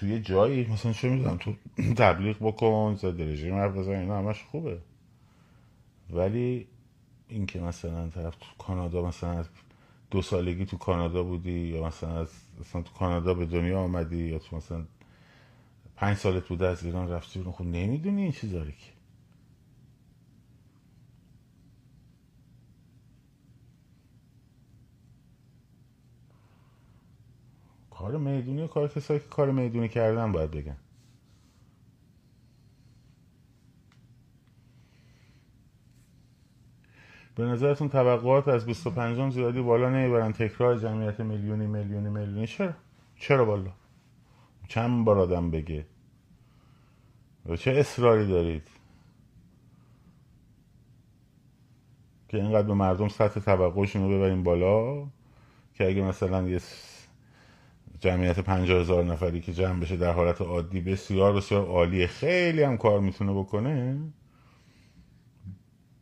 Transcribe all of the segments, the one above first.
توی جایی مثلا چه می‌دونم تو تبلیغ بکن ضد رژیم حرف بزن اینا همش خوبه. ولی اینکه مثلا طرف تو کانادا مثلا از دو سالگی تو کانادا بودی یا مثلا از مثلا تو کانادا به دنیا آمدی یا تو مثلا پنج سالت بوده از ایران رفتی بیرون خب نمی‌دونی این چیزا که. کار می‌دونی و کار کسایی که کار می‌دونی کردن باید بگن. به نظرتون توقعات از 25 زیادی بالا نمی‌برن؟ تکرار جمعیت میلیونی میلیونی میلیونی. چرا؟ چرا بالا؟ چند بار آدم بگه؟ و چه اصراری دارید؟ که اینقدر به مردم سطح توقعشون رو ببریم بالا که اگه مثلا یه جمعیت پنجاه هزار نفری که جمع بشه در حالت عادی بسیار بسیار عالیه. خیلی هم کار می‌تونه بکنه.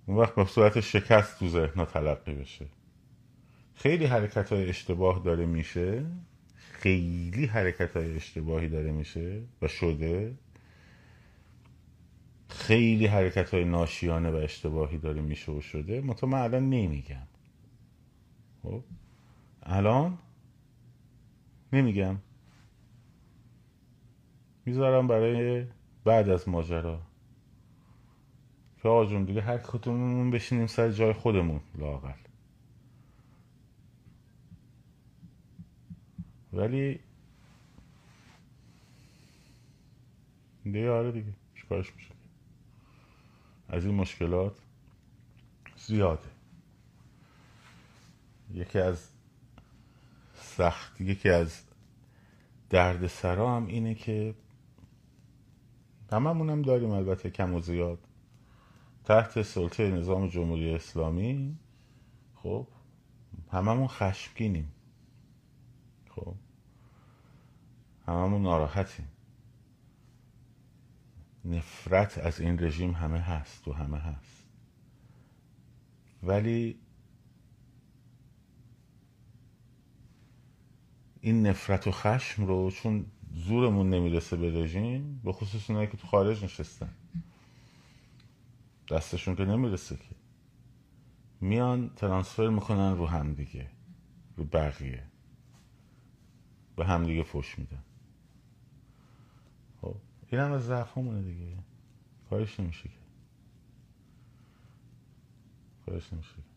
اون وقت به صورت شکست تو ذهنها تلقی بشه. خیلی حرکت های اشتباه داره میشه. خیلی حرکت های اشتباهی داره میشه و شده. خیلی حرکت های ناشیانه و اشتباهی داره میشه و شده. منطقه من الان نمیگم. خب؟ الان نمیگم می‌ذارم برای بعد از ماجرا. که آقا جون دیگه هر کدوممون بشینیم سر جای خودمون. لاقل ولی دیگه آره دیگه چیکارش میشه؟ از این مشکلات زیاده. یکی از سخت. یکی از درد سرا هم اینه که هممون هم داریم البته کم و زیاد. تحت سلطه نظام جمهوری اسلامی خب هممون خشمگینیم. خب هممون ناراحتیم. نفرت از این رژیم همه هست و همه هست. ولی این نفرت و خشم رو چون زورمون نمی‌رسه به رژیم به خصوص اونایی که تو خارج نشستن. دستشون که نمی‌رسه که. میان ترانسفر می‌کنن رو همدیگه رو بقیه. به همدیگه فش میدن. خب این هم از ضعف دیگه. کارش نمیشه که. کارش نمیشه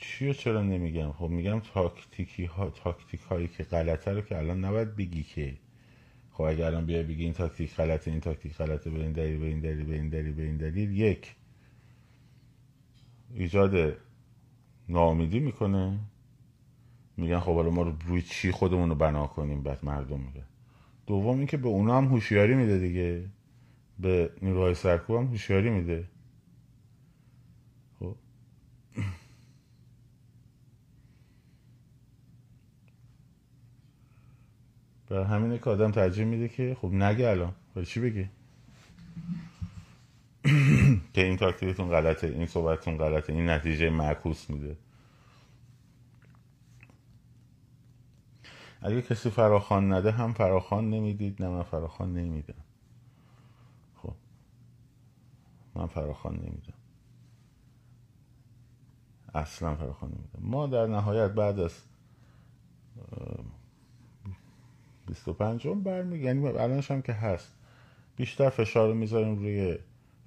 چی چرا نمیگم؟ خب میگم تاکتیکی ها تاکتیک هایی که غلطه رو که الان نباید بگی که. خب اگر الان بیای بگی این تاکتیک غلطه این تاکتیک غلطه به این دلیل به این دلیل به این دلیل به این دلیل یک. ایجاد ناامیدی می‌کنه. میگن خب حالا ما رو روی چی خودمون رو بنا کنیم؟ بعد مردم میگه دوم اینکه به اونا هم هوشیاری میده دیگه. به نیروهای سرکوب هم هوشیاری میده. برای همینه که آدم ترجیح میده که خب نگه الان ولی چی بگه که این تاکتیکتون غلطه این صحبتتون غلطه این نتیجه معکوس میده. اگه کسی فراخان نده هم فراخان نمی‌دید نه من فراخان نمیدم. خب. من فراخان نمیدم. اصلا فراخان نمیدم. ما در نهایت بعد از 25 برمیگردیم یعنی الانش هم که هست. بیشتر فشار رو می‌ذاریم روی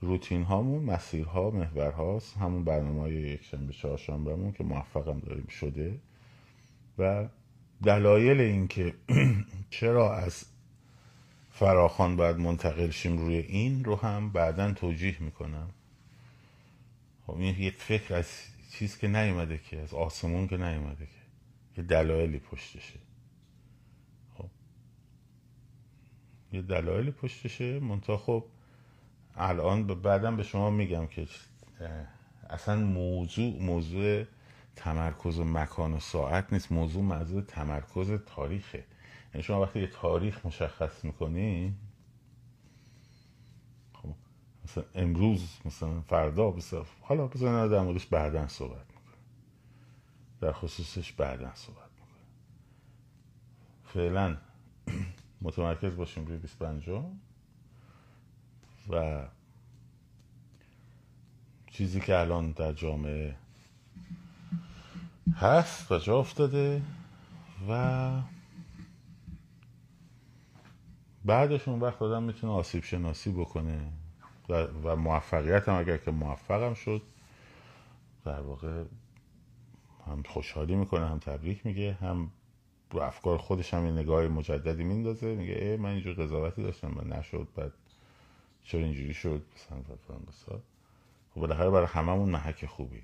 روتین هامون مسیرها محورهاست. همون برنامه های یک شنبه چهارشنبهمون که موفقم داریم شده. و دلایل اینکه چرا از فراخان باید منتقل شیم روی این رو هم بعدا توجیه می‌کنم. خب این یک فکر از چیز که نیومده که از آسمون که نیومده که. یه دلایلی پشتشه خب یه دلایلی پشتشه. منتها خب الان بعدم به شما میگم که اصلا موضوع موضوع تمرکز و مکان و ساعت نیست. موضوع موضوع تمرکز تاریخه. یعنی شما وقتی یه تاریخ مشخص می‌کنی خب مثلا امروز مثلا فردا بسیار حالا بزنید در موردش بعدا صحبت می‌کنه. در خصوصش بعدا صحبت می‌کنه. فعلا متمرکز باشیم روی 25 و چیزی که الان در جامعه هست و جا افتاده و بعدش اون وقت آدم می‌تونه آسیب شناسی بکنه و موفقیت هم اگر که موفقم شد در واقع هم خوشحالی می‌کنه هم تبریک میگه هم رو افکار خودش هم نگاه مجددی میندازه میگه ای من اینجور قضاوتی داشتم و نشد بعد چرا اینجوری شد؟ مثلا مثلا خب بالاخره برای هممون محک خوبی.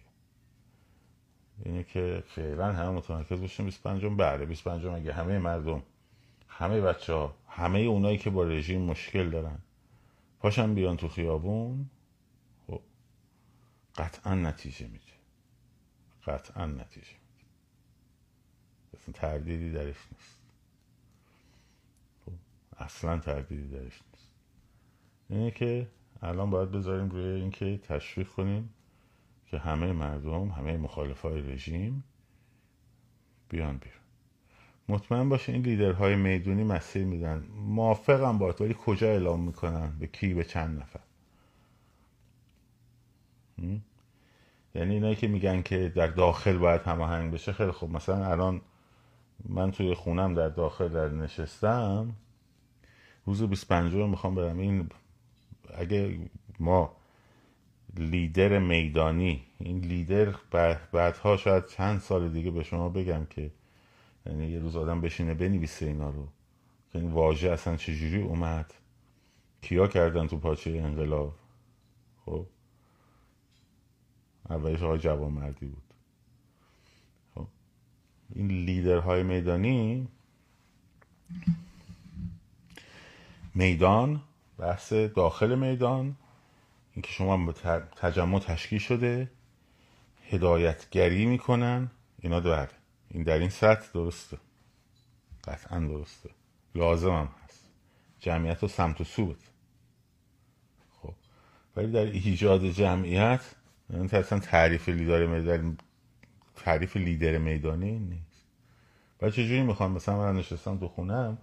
اینه که فعلا همه متمرکز باشیم. 25 بله 25 اگه همه مردم همه بچه ها همه اونایی که با رژیم مشکل دارن پاشن بیان تو خیابون خب قطعا نتیجه میده. قطعا نتیجه تردیدی درش نیست. خب اصلا تردیدی درش نیست. اینه که الان باید بذاریم روی اینکه تشویق کنیم که همه مردم همه مخالفای رژیم بیان بیرون. مطمئن باشه این لیدرهای می‌دونی مسیر میدن. موافقم با ولی کجا اعلام می‌کنن؟ به کی؟ به چند نفر؟ یعنی اینایی که میگن که در داخل باید هماهنگ بشه خیلی خوب مثلا الان من توی خونم در داخل در نشستم. روز 25 می‌خوام برم. این اگه ما لیدر میدانی این لیدر بعدها شاید چند سال دیگه به شما بگم که یعنی یه روز آدم بشینه بنویسه اینا رو. که این واژه اصلا چجوری اومد؟ کیا کردن تو پاچه انقلاب؟ خب. اولش آقای جوان مردی بود. این لیدرهای میدانی. میدان بحث داخل میدان اینکه شما تجمع تشکیل شده هدایتگری می‌کنن اینا داره. این در این سطح درسته. قطعا درسته. لازم هم هست. جمعیت و سمت و سو خب. ولی در ایجاد جمعیت اصلا تعریف لیدر تعریف لیدر میدانی نیست. و چجوری می‌خوام مثلا من نشستم تو خونم؟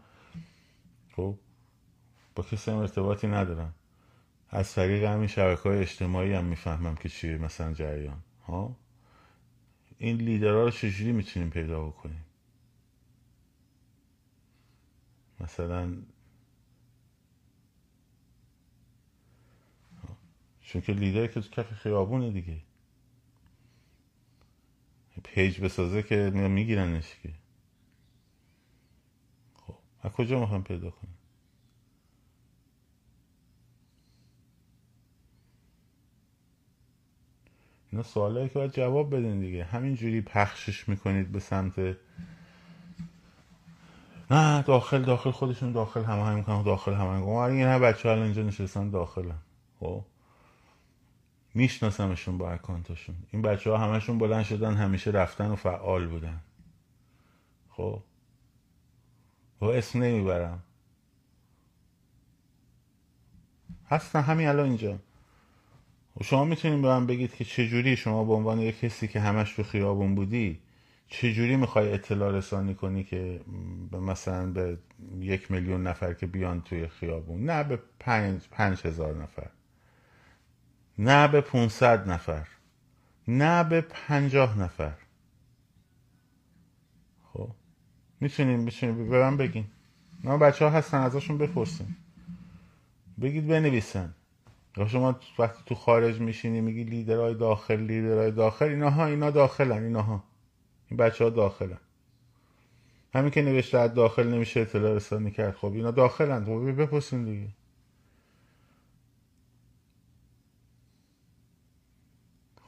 خب با کسی هم ارتباطی ندارم. از طریق همین شبکه های اجتماعی هم می‌فهمم که چیه مثلا جریان. ها؟ این لیدرها رو چجوری می‌تونیم پیدا بکنیم؟ مثلا چون که لیدر که تو کف خیابونه دیگه. پیج بسازه که میگیرنش که. خب از کجا می‌خوام پیدا کنیم اینا سوالایی که باید جواب بدین دیگه. همینجوری پخشش می‌کنید به سمت نه داخل داخل خودشون داخل همه هم می‌کنن داخل همه هم این نه بچه ها اینجا نشستن داخلن. خب؟ میشناسمشون با اکانتشون. این بچه ها همشون بلند شدن همیشه رفتن و فعال بودن. خب؟ و اسم نمی‌برم. هستن همین الان اینجا. و شما می‌تونید به من بگید که چجوری شما به عنوان یک کسی که همش تو خیابون بودی چجوری می‌خوای اطلاع رسانی کنی که مثلا به یک میلیون نفر که بیان توی خیابون؟ نه به پنج, پنج هزار نفر. نه به 500 نفر نه به پنجاه نفر. خب می‌تونیم می‌تونیم به من بگین. نه بچه ها هستن ازشون بپرسیم بگید بنویسن. یا شما وقتی تو خارج میشینی میگی لیدرهای داخل لیدرهای داخل اینها اینا داخلن اینها این بچه ها داخلن. همین که نوشته داخل نمیشه اطلاع رسانی کرد. خب اینا داخلن. خب بپرسین دیگه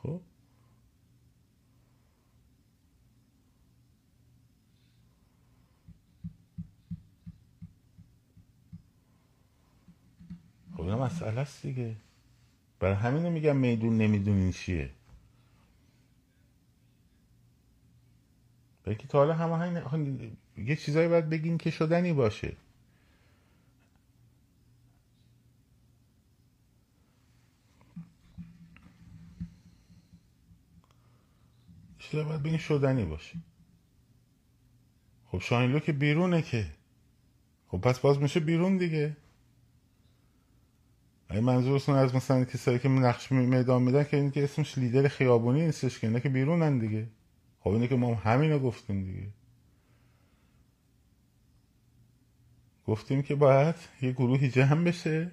خب خب اینا مسئله است دیگه. برای همین میگم میدون نمی‌دونین چیه. بلکه تا حالا همه همین یه چیزایی باید بگین که شدنی باشه. چیزایی باید بگین شدنی باشه. خب شاهینلو که بیرونه که. خب پس باز میشه بیرون دیگه. این منظورتون از مثلا کسایی که نقش میدان میدن که این که اسمش لیدر خیابونی نیستش که که بیرونن دیگه. خب اینه که ما همینو گفتیم دیگه. گفتیم که باید یه گروهی جمع بشه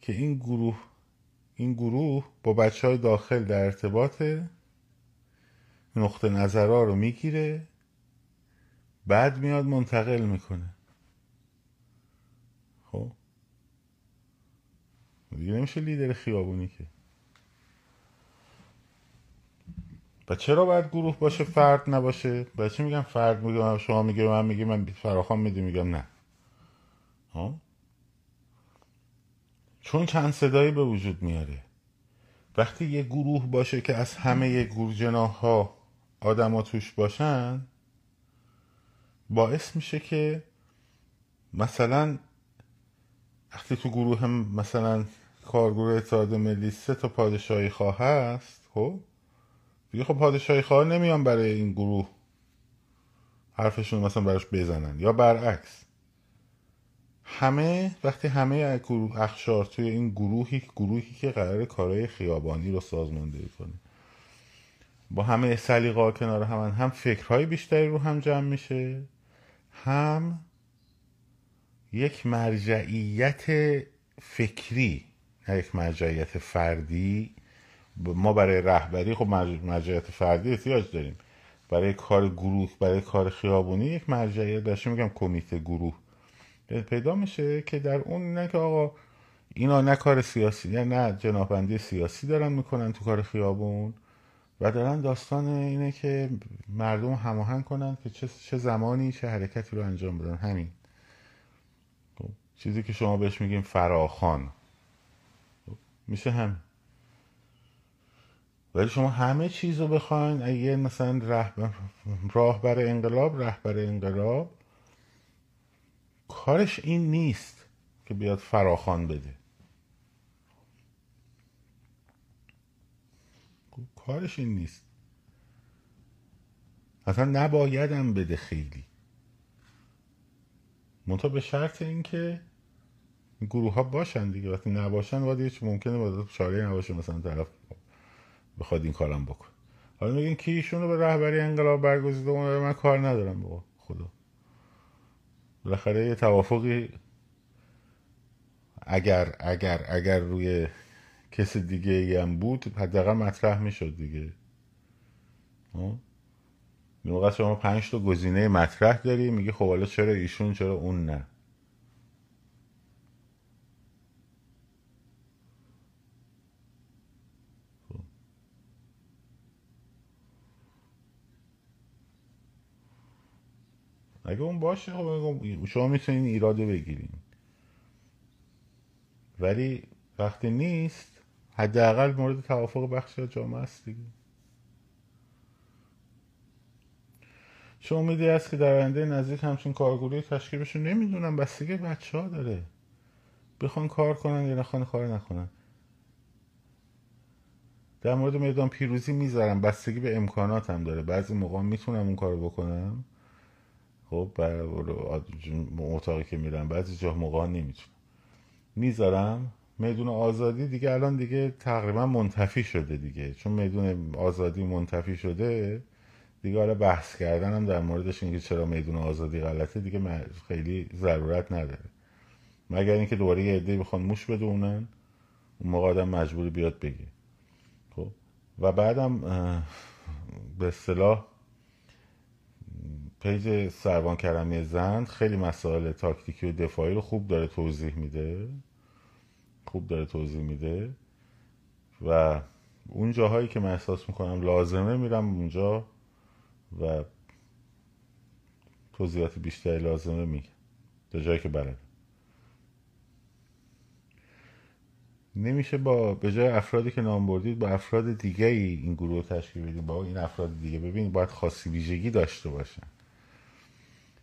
که این گروه این گروه با بچه های داخل در ارتباط نقطه نظرها رو می‌گیره بعد میاد منتقل می‌کنه. خب؟ دیگه نمیشه لیدر خیابونی که. و چرا باید گروه باشه فرد نباشه؟ بچه میگم فرد میگم شما میگه من میگه من فراخان میدی میگم نه. ها؟ چون چند صدایی به وجود میاره. وقتی یه گروه باشه که از همه گروه جناح ها توش باشن باعث میشه که مثلا وقتی تو گروه هم مثلا کارگروه اتحاد ملی سه تا پادشاهی خواه هست خب؟ دیگه خب پادشاهی خواه نمیان برای این گروه حرفشون مثلا براش بزنن یا برعکس. همه وقتی همه گروه اخشار توی این گروهی گروهی که قرار کارهای خیابانی رو سازماندهی کنه. با همه سلیقه کنار هم هم فکرهای بیشتری رو هم جمع میشه هم یک مرجعیت فکری یک مرجعیت فردی. ما برای رهبری خب مرجعیت فردی احتیاج داریم. برای کار گروه برای کار خیابونی یک مرجعیت داشته میگم کمیته گروه. پیدا میشه که در اون نه که آقا اینا نه کار سیاسی نه نه جنابندی سیاسی دارن می‌کنن تو کار خیابون و دارن داستان اینه که مردم هماهنگ کنن که چه, چه زمانی چه حرکتی رو انجام بدن. همین. خب، چیزی که شما بهش میگیم فراخان. میشه هم ولی شما همه چیز رو بخواین اگه مثلا رهبر راهبر انقلاب رهبر انقلاب کارش این نیست که بیاد فراخان بده. کارش این نیست. اصلا نبایدم بده خیلی. منتها به شرط اینکه این گروه ها باشن دیگه. وقتی نباشن باید هیچ ممکنه باید چاره نباشه مثلا طرف بخواد این کارم بکن حالا میگین کی ایشون رو به رهبری انقلاب برگزیده من کار ندارم. با خدا. بالاخره یه توافقی اگر اگر اگر روی کس دیگه ای هم بود حداقل مطرح می‌شد دیگه. موقع شما پنج تا گزینه مطرح داری میگه خب حالا چرا ایشون چرا اون نه؟ اگه اون باشه خب شما می‌تونین ایراده بگیرین. ولی وقتی نیست حداقل مورد توافق بخش جامعه است دیگه. چه امیدی هست که در آینده نزدیک همچین کارگروهی تشکیل بشه؟ نمی‌دونم بستگی بچه ها داره. بخوان کار کنن یا نخوان کار نکنن. در مورد میدان پیروزی می‌ذارم. بستگی به امکانات هم داره. بعضی موقع می‌تونم اون کارو بکنم. خب اتاقی که میرم بعضی جا موقع نمی‌تونم. می‌ذارم میدون آزادی دیگه الان دیگه تقریبا منتفی شده دیگه. چون میدون آزادی منتفی شده دیگه حالا بحث کردن هم در موردش اینکه چرا میدون آزادی غلطه دیگه خیلی ضرورت نداره. مگر اینکه دوباره یه عده بخوان موش بدونن اون موقع آدم مجبوری بیاد بگی خب و بعدم به اصطلاح پیج سروان کرمی زند خیلی مسائل تاکتیکی و دفاعی رو خوب داره توضیح میده. خوب داره توضیح میده. و اون جاهایی که من احساس می‌کنم لازمه میرم اونجا و توضیحات بیشتری لازمه میگم. تا جایی که بلد. نمیشه با به جای افرادی که نام بردید با افراد دیگه ای این گروه تشکیل بدید. با این افراد دیگه. ببینید باید خاصی ویژگی داشته باشن.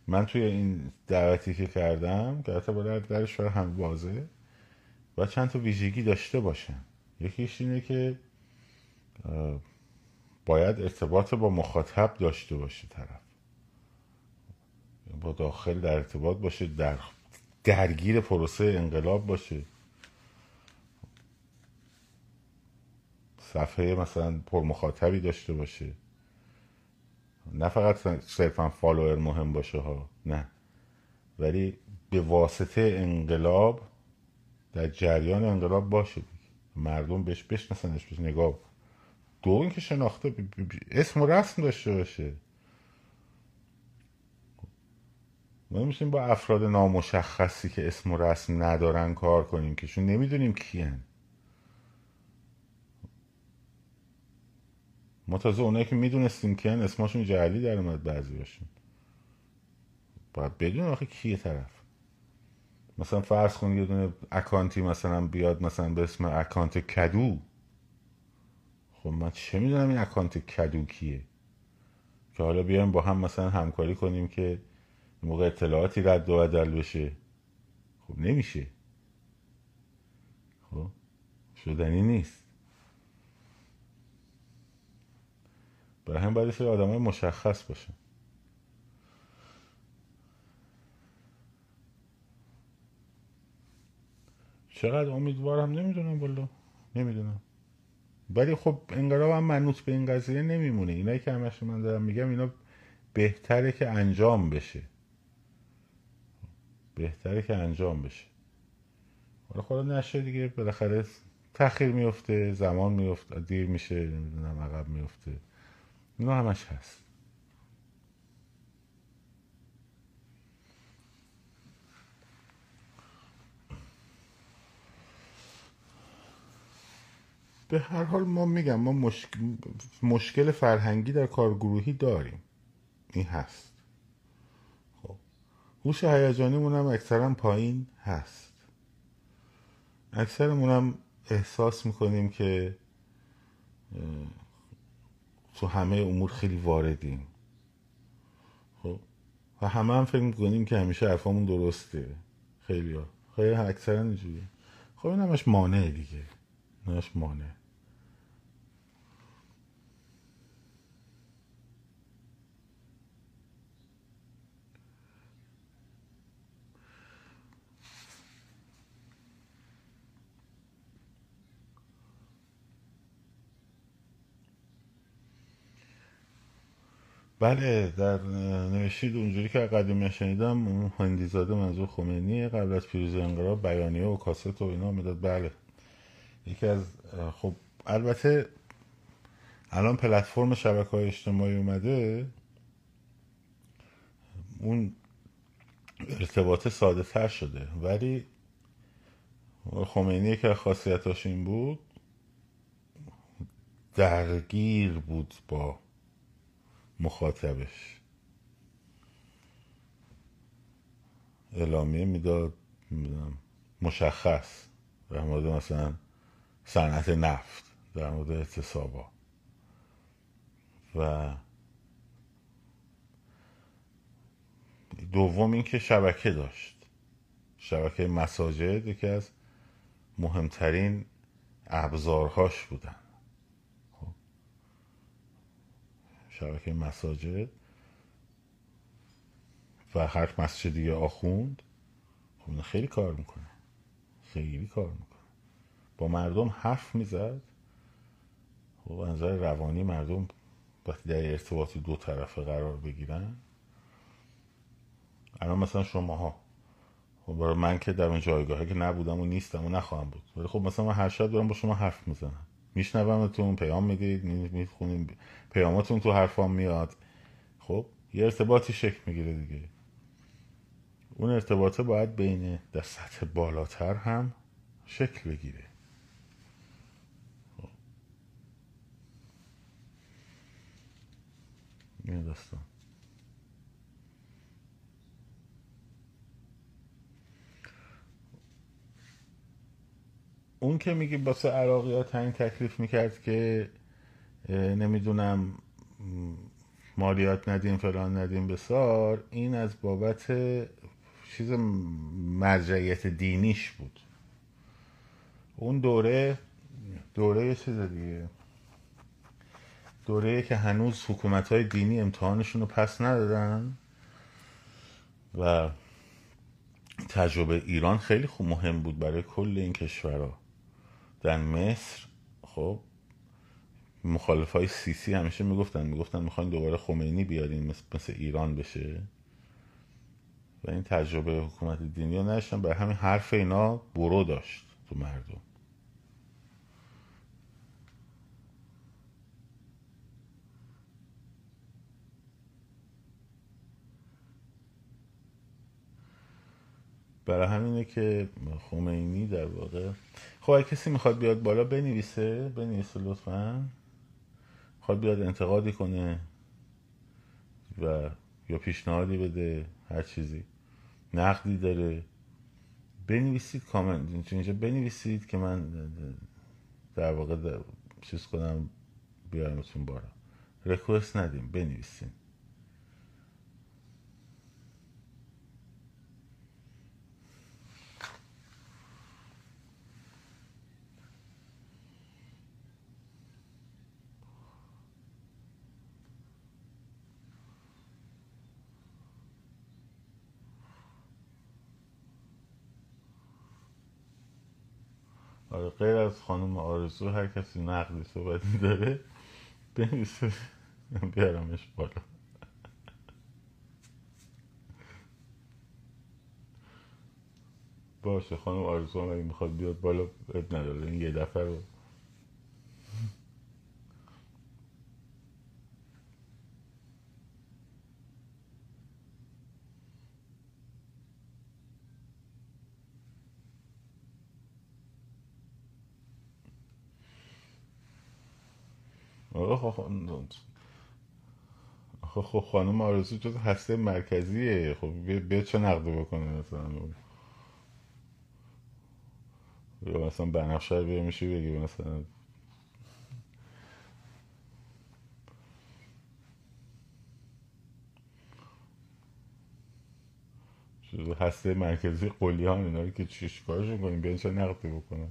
من توی این دعوتی که کردم که حتی باید درش هم بازه و چند تا ویژگی داشته باشن یکیش اینه که باید ارتباط با مخاطب داشته باشه طرف. با داخل در ارتباط باشه در درگیر پروسه انقلاب باشه. صفحه مثلا پر مخاطبی داشته باشه. نه فقط صرفا فالوور مهم باشه ها نه. ولی به واسطه انقلاب در جریان انقلاب باشه. مردم بهش بشناسنش بهش نگاه دو اینکه شناخته اسم و رسم داشته باشه. ما میشیم با افراد نامشخصی که اسم و رسم ندارن کار کنیم که چون نمی‌دونیم کیان. ما تازه اونایی که می‌دونستیم کیان اسمشون جعلی در اومد بعضی باشون. باید بدون آخه کیه طرف. مثلا فرض کن یه دونه اکانتی مثلا بیاد مثلا به اسم اکانت کدو. خب من چه می‌دونم این اکانت کدو کیه؟ که حالا بیایم با هم مثلا همکاری کنیم که موقع اطلاعاتی رد و بدل بشه. خب نمیشه. خب؟ شدنی نیست. برای هم باید آدم های مشخص باشه. چقدر امیدوارم نمی‌دونم بالا نمی‌دونم. ولی خب انقلاب هم منوط به این قضیه نمیمونه. اینایی که همش من دارم میگم اینا بهتره که انجام بشه. بهتره که انجام بشه. حالا خدا نشه دیگه بالاخره تاخیر میفته زمان میفته دیر میشه نمی‌دونم عقب میفته اینا همش هست. به هر حال ما میگم ما مشکل, مشکل فرهنگی در کارگروهی داریم. این هست. خب. هوش هیجانیمون هم اکثرا پایین هست. اکثرمون هم احساس می‌کنیم که تو همه امور خیلی واردیم. خب؟ و همه هم فکر می‌کنیم که همیشه حرفامون درسته. خیلی ها خیلی اکثرا اینجوریه. خب این همش مانع دیگه. همش مانع. بله در نوشید اونجوری که قدیمی شنیدم اون هندیزاده منظور خمینی قبل از پیروزی انقلاب بیانیه و کاست و اینا می‌داد. بله. یکی از خب البته الان پلتفرم شبکه های اجتماعی اومده. اون ارتباط ساده تر شده. ولی خمینی که خاصیتاش این بود درگیر بود با مخاطبش. اعلامیه می‌داد مشخص در مورد مثلا صنعت نفت در مورد اعتصابا و دوم اینکه شبکه داشت. شبکه مساجد یکی از مهمترین ابزارهاش بودن. شبکه مساجد و هر مسجدی آخوند خب خیلی کار می‌کنه. خیلی کار می‌کنه. با مردم حرف می‌زد. خب نظر روانی مردم وقتی در ارتباطی دو طرفه قرار بگیرن. الان مثلا شماها. خب برای من که در اون جایگاهی که نبودم و نیستم و نخواهم بود. ولی خب مثلا من هر شب دارم با شما حرف می‌زنم. میشنومتون پیام می‌دید می‌خونیم پیاماتون تو حرفام میاد. خب یه ارتباطی شکل می‌گیره دیگه. اون ارتباطه باید بین در سطح بالاتر هم شکل بگیره. خب. این داستان؟ اون که میگه باسه عراقی ها تعیین تکلیف می‌کرد که نمی‌دونم مالیات ندیم فلان ندیم بسار این از بابت چیز مرجعیت دینیش بود. اون دوره دوره چیز دیگه. دوره که هنوز حکومت های دینی امتحانشون رو پس ندادن و تجربه ایران خیلی خوب مهم بود برای کل این کشورها. در مصر خب مخالف های سیسی همیشه می‌گفتن. می‌گفتن می‌خواین دوباره خمینی بیارین مثل, ایران بشه. و این تجربه حکومت دینی رو نشتن برای همین حرف اینا برو داشت تو مردم. برای همینه که خمینی در واقع خب اگه کسی می‌خواد بیاد بالا بنویسه بنویسه لطفا. می‌خواد بیاد انتقادی کنه و یا پیشنهادی بده هر چیزی. نقدی داره. بنویسید کامنت اینجا بنویسید که من در واقع چیز کنم بیارمتون بالا. ریکوست ندیم بنویسید آره غیر از خانم آرزو هر کسی نقدی صحبتی داره بنویسه بیارمش بالا. باشه خانم آرزو هم اگه می‌خواد بیاد بالا اب نداره این یه دفعه رو خب خب خانم آرزو جز هسته مرکزیه. خب بیا چه نقده بکنه مثلا؟ یا مثلا بنفشه بیا میشه بگی مثلا. هسته مرکزی قلیان اینا که چیش کارشون کنیم؟ بیان چه نقده بکنن؟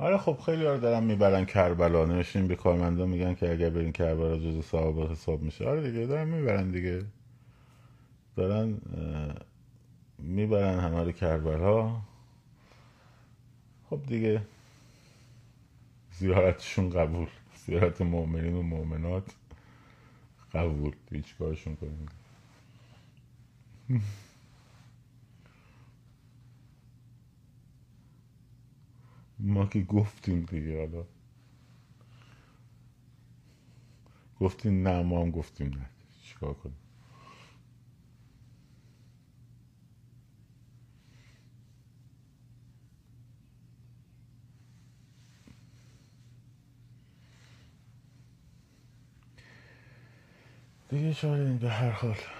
آره خب خیلی ها دارن می‌برن کربلا نشین به کارمندا میگن که اگر برین کربلا جز صحابه حساب میشه. آره دیگه دارن می‌برن دیگه. دارن می‌برن همه رو کربلا. خب دیگه. زیارتشون قبول. زیارت مؤمنین و مؤمنات قبول. هیچ کارشون کنیم ما که گفتیم دیگه حالا. گفتیم نه ما هم گفتیم نه. چیکار کنیم؟ دیگه شاید به هر حال.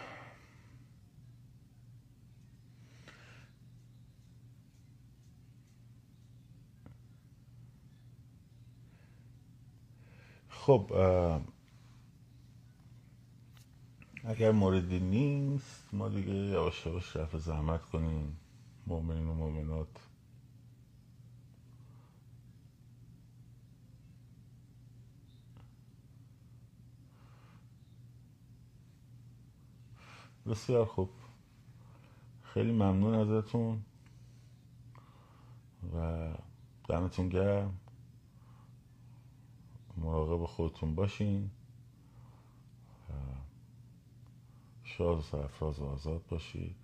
خب اگر موردی نیست ما دیگه یواش یواش رفع زحمت کنیم. مؤمنین و مؤمنات بسیار خوب. خیلی ممنون ازتون و دمتون گرم. مراقب خودتون باشین. شاد و سرفراز و آزاد باشید.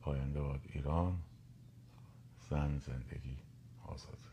پاینده باد ایران. زن زندگی آزاد.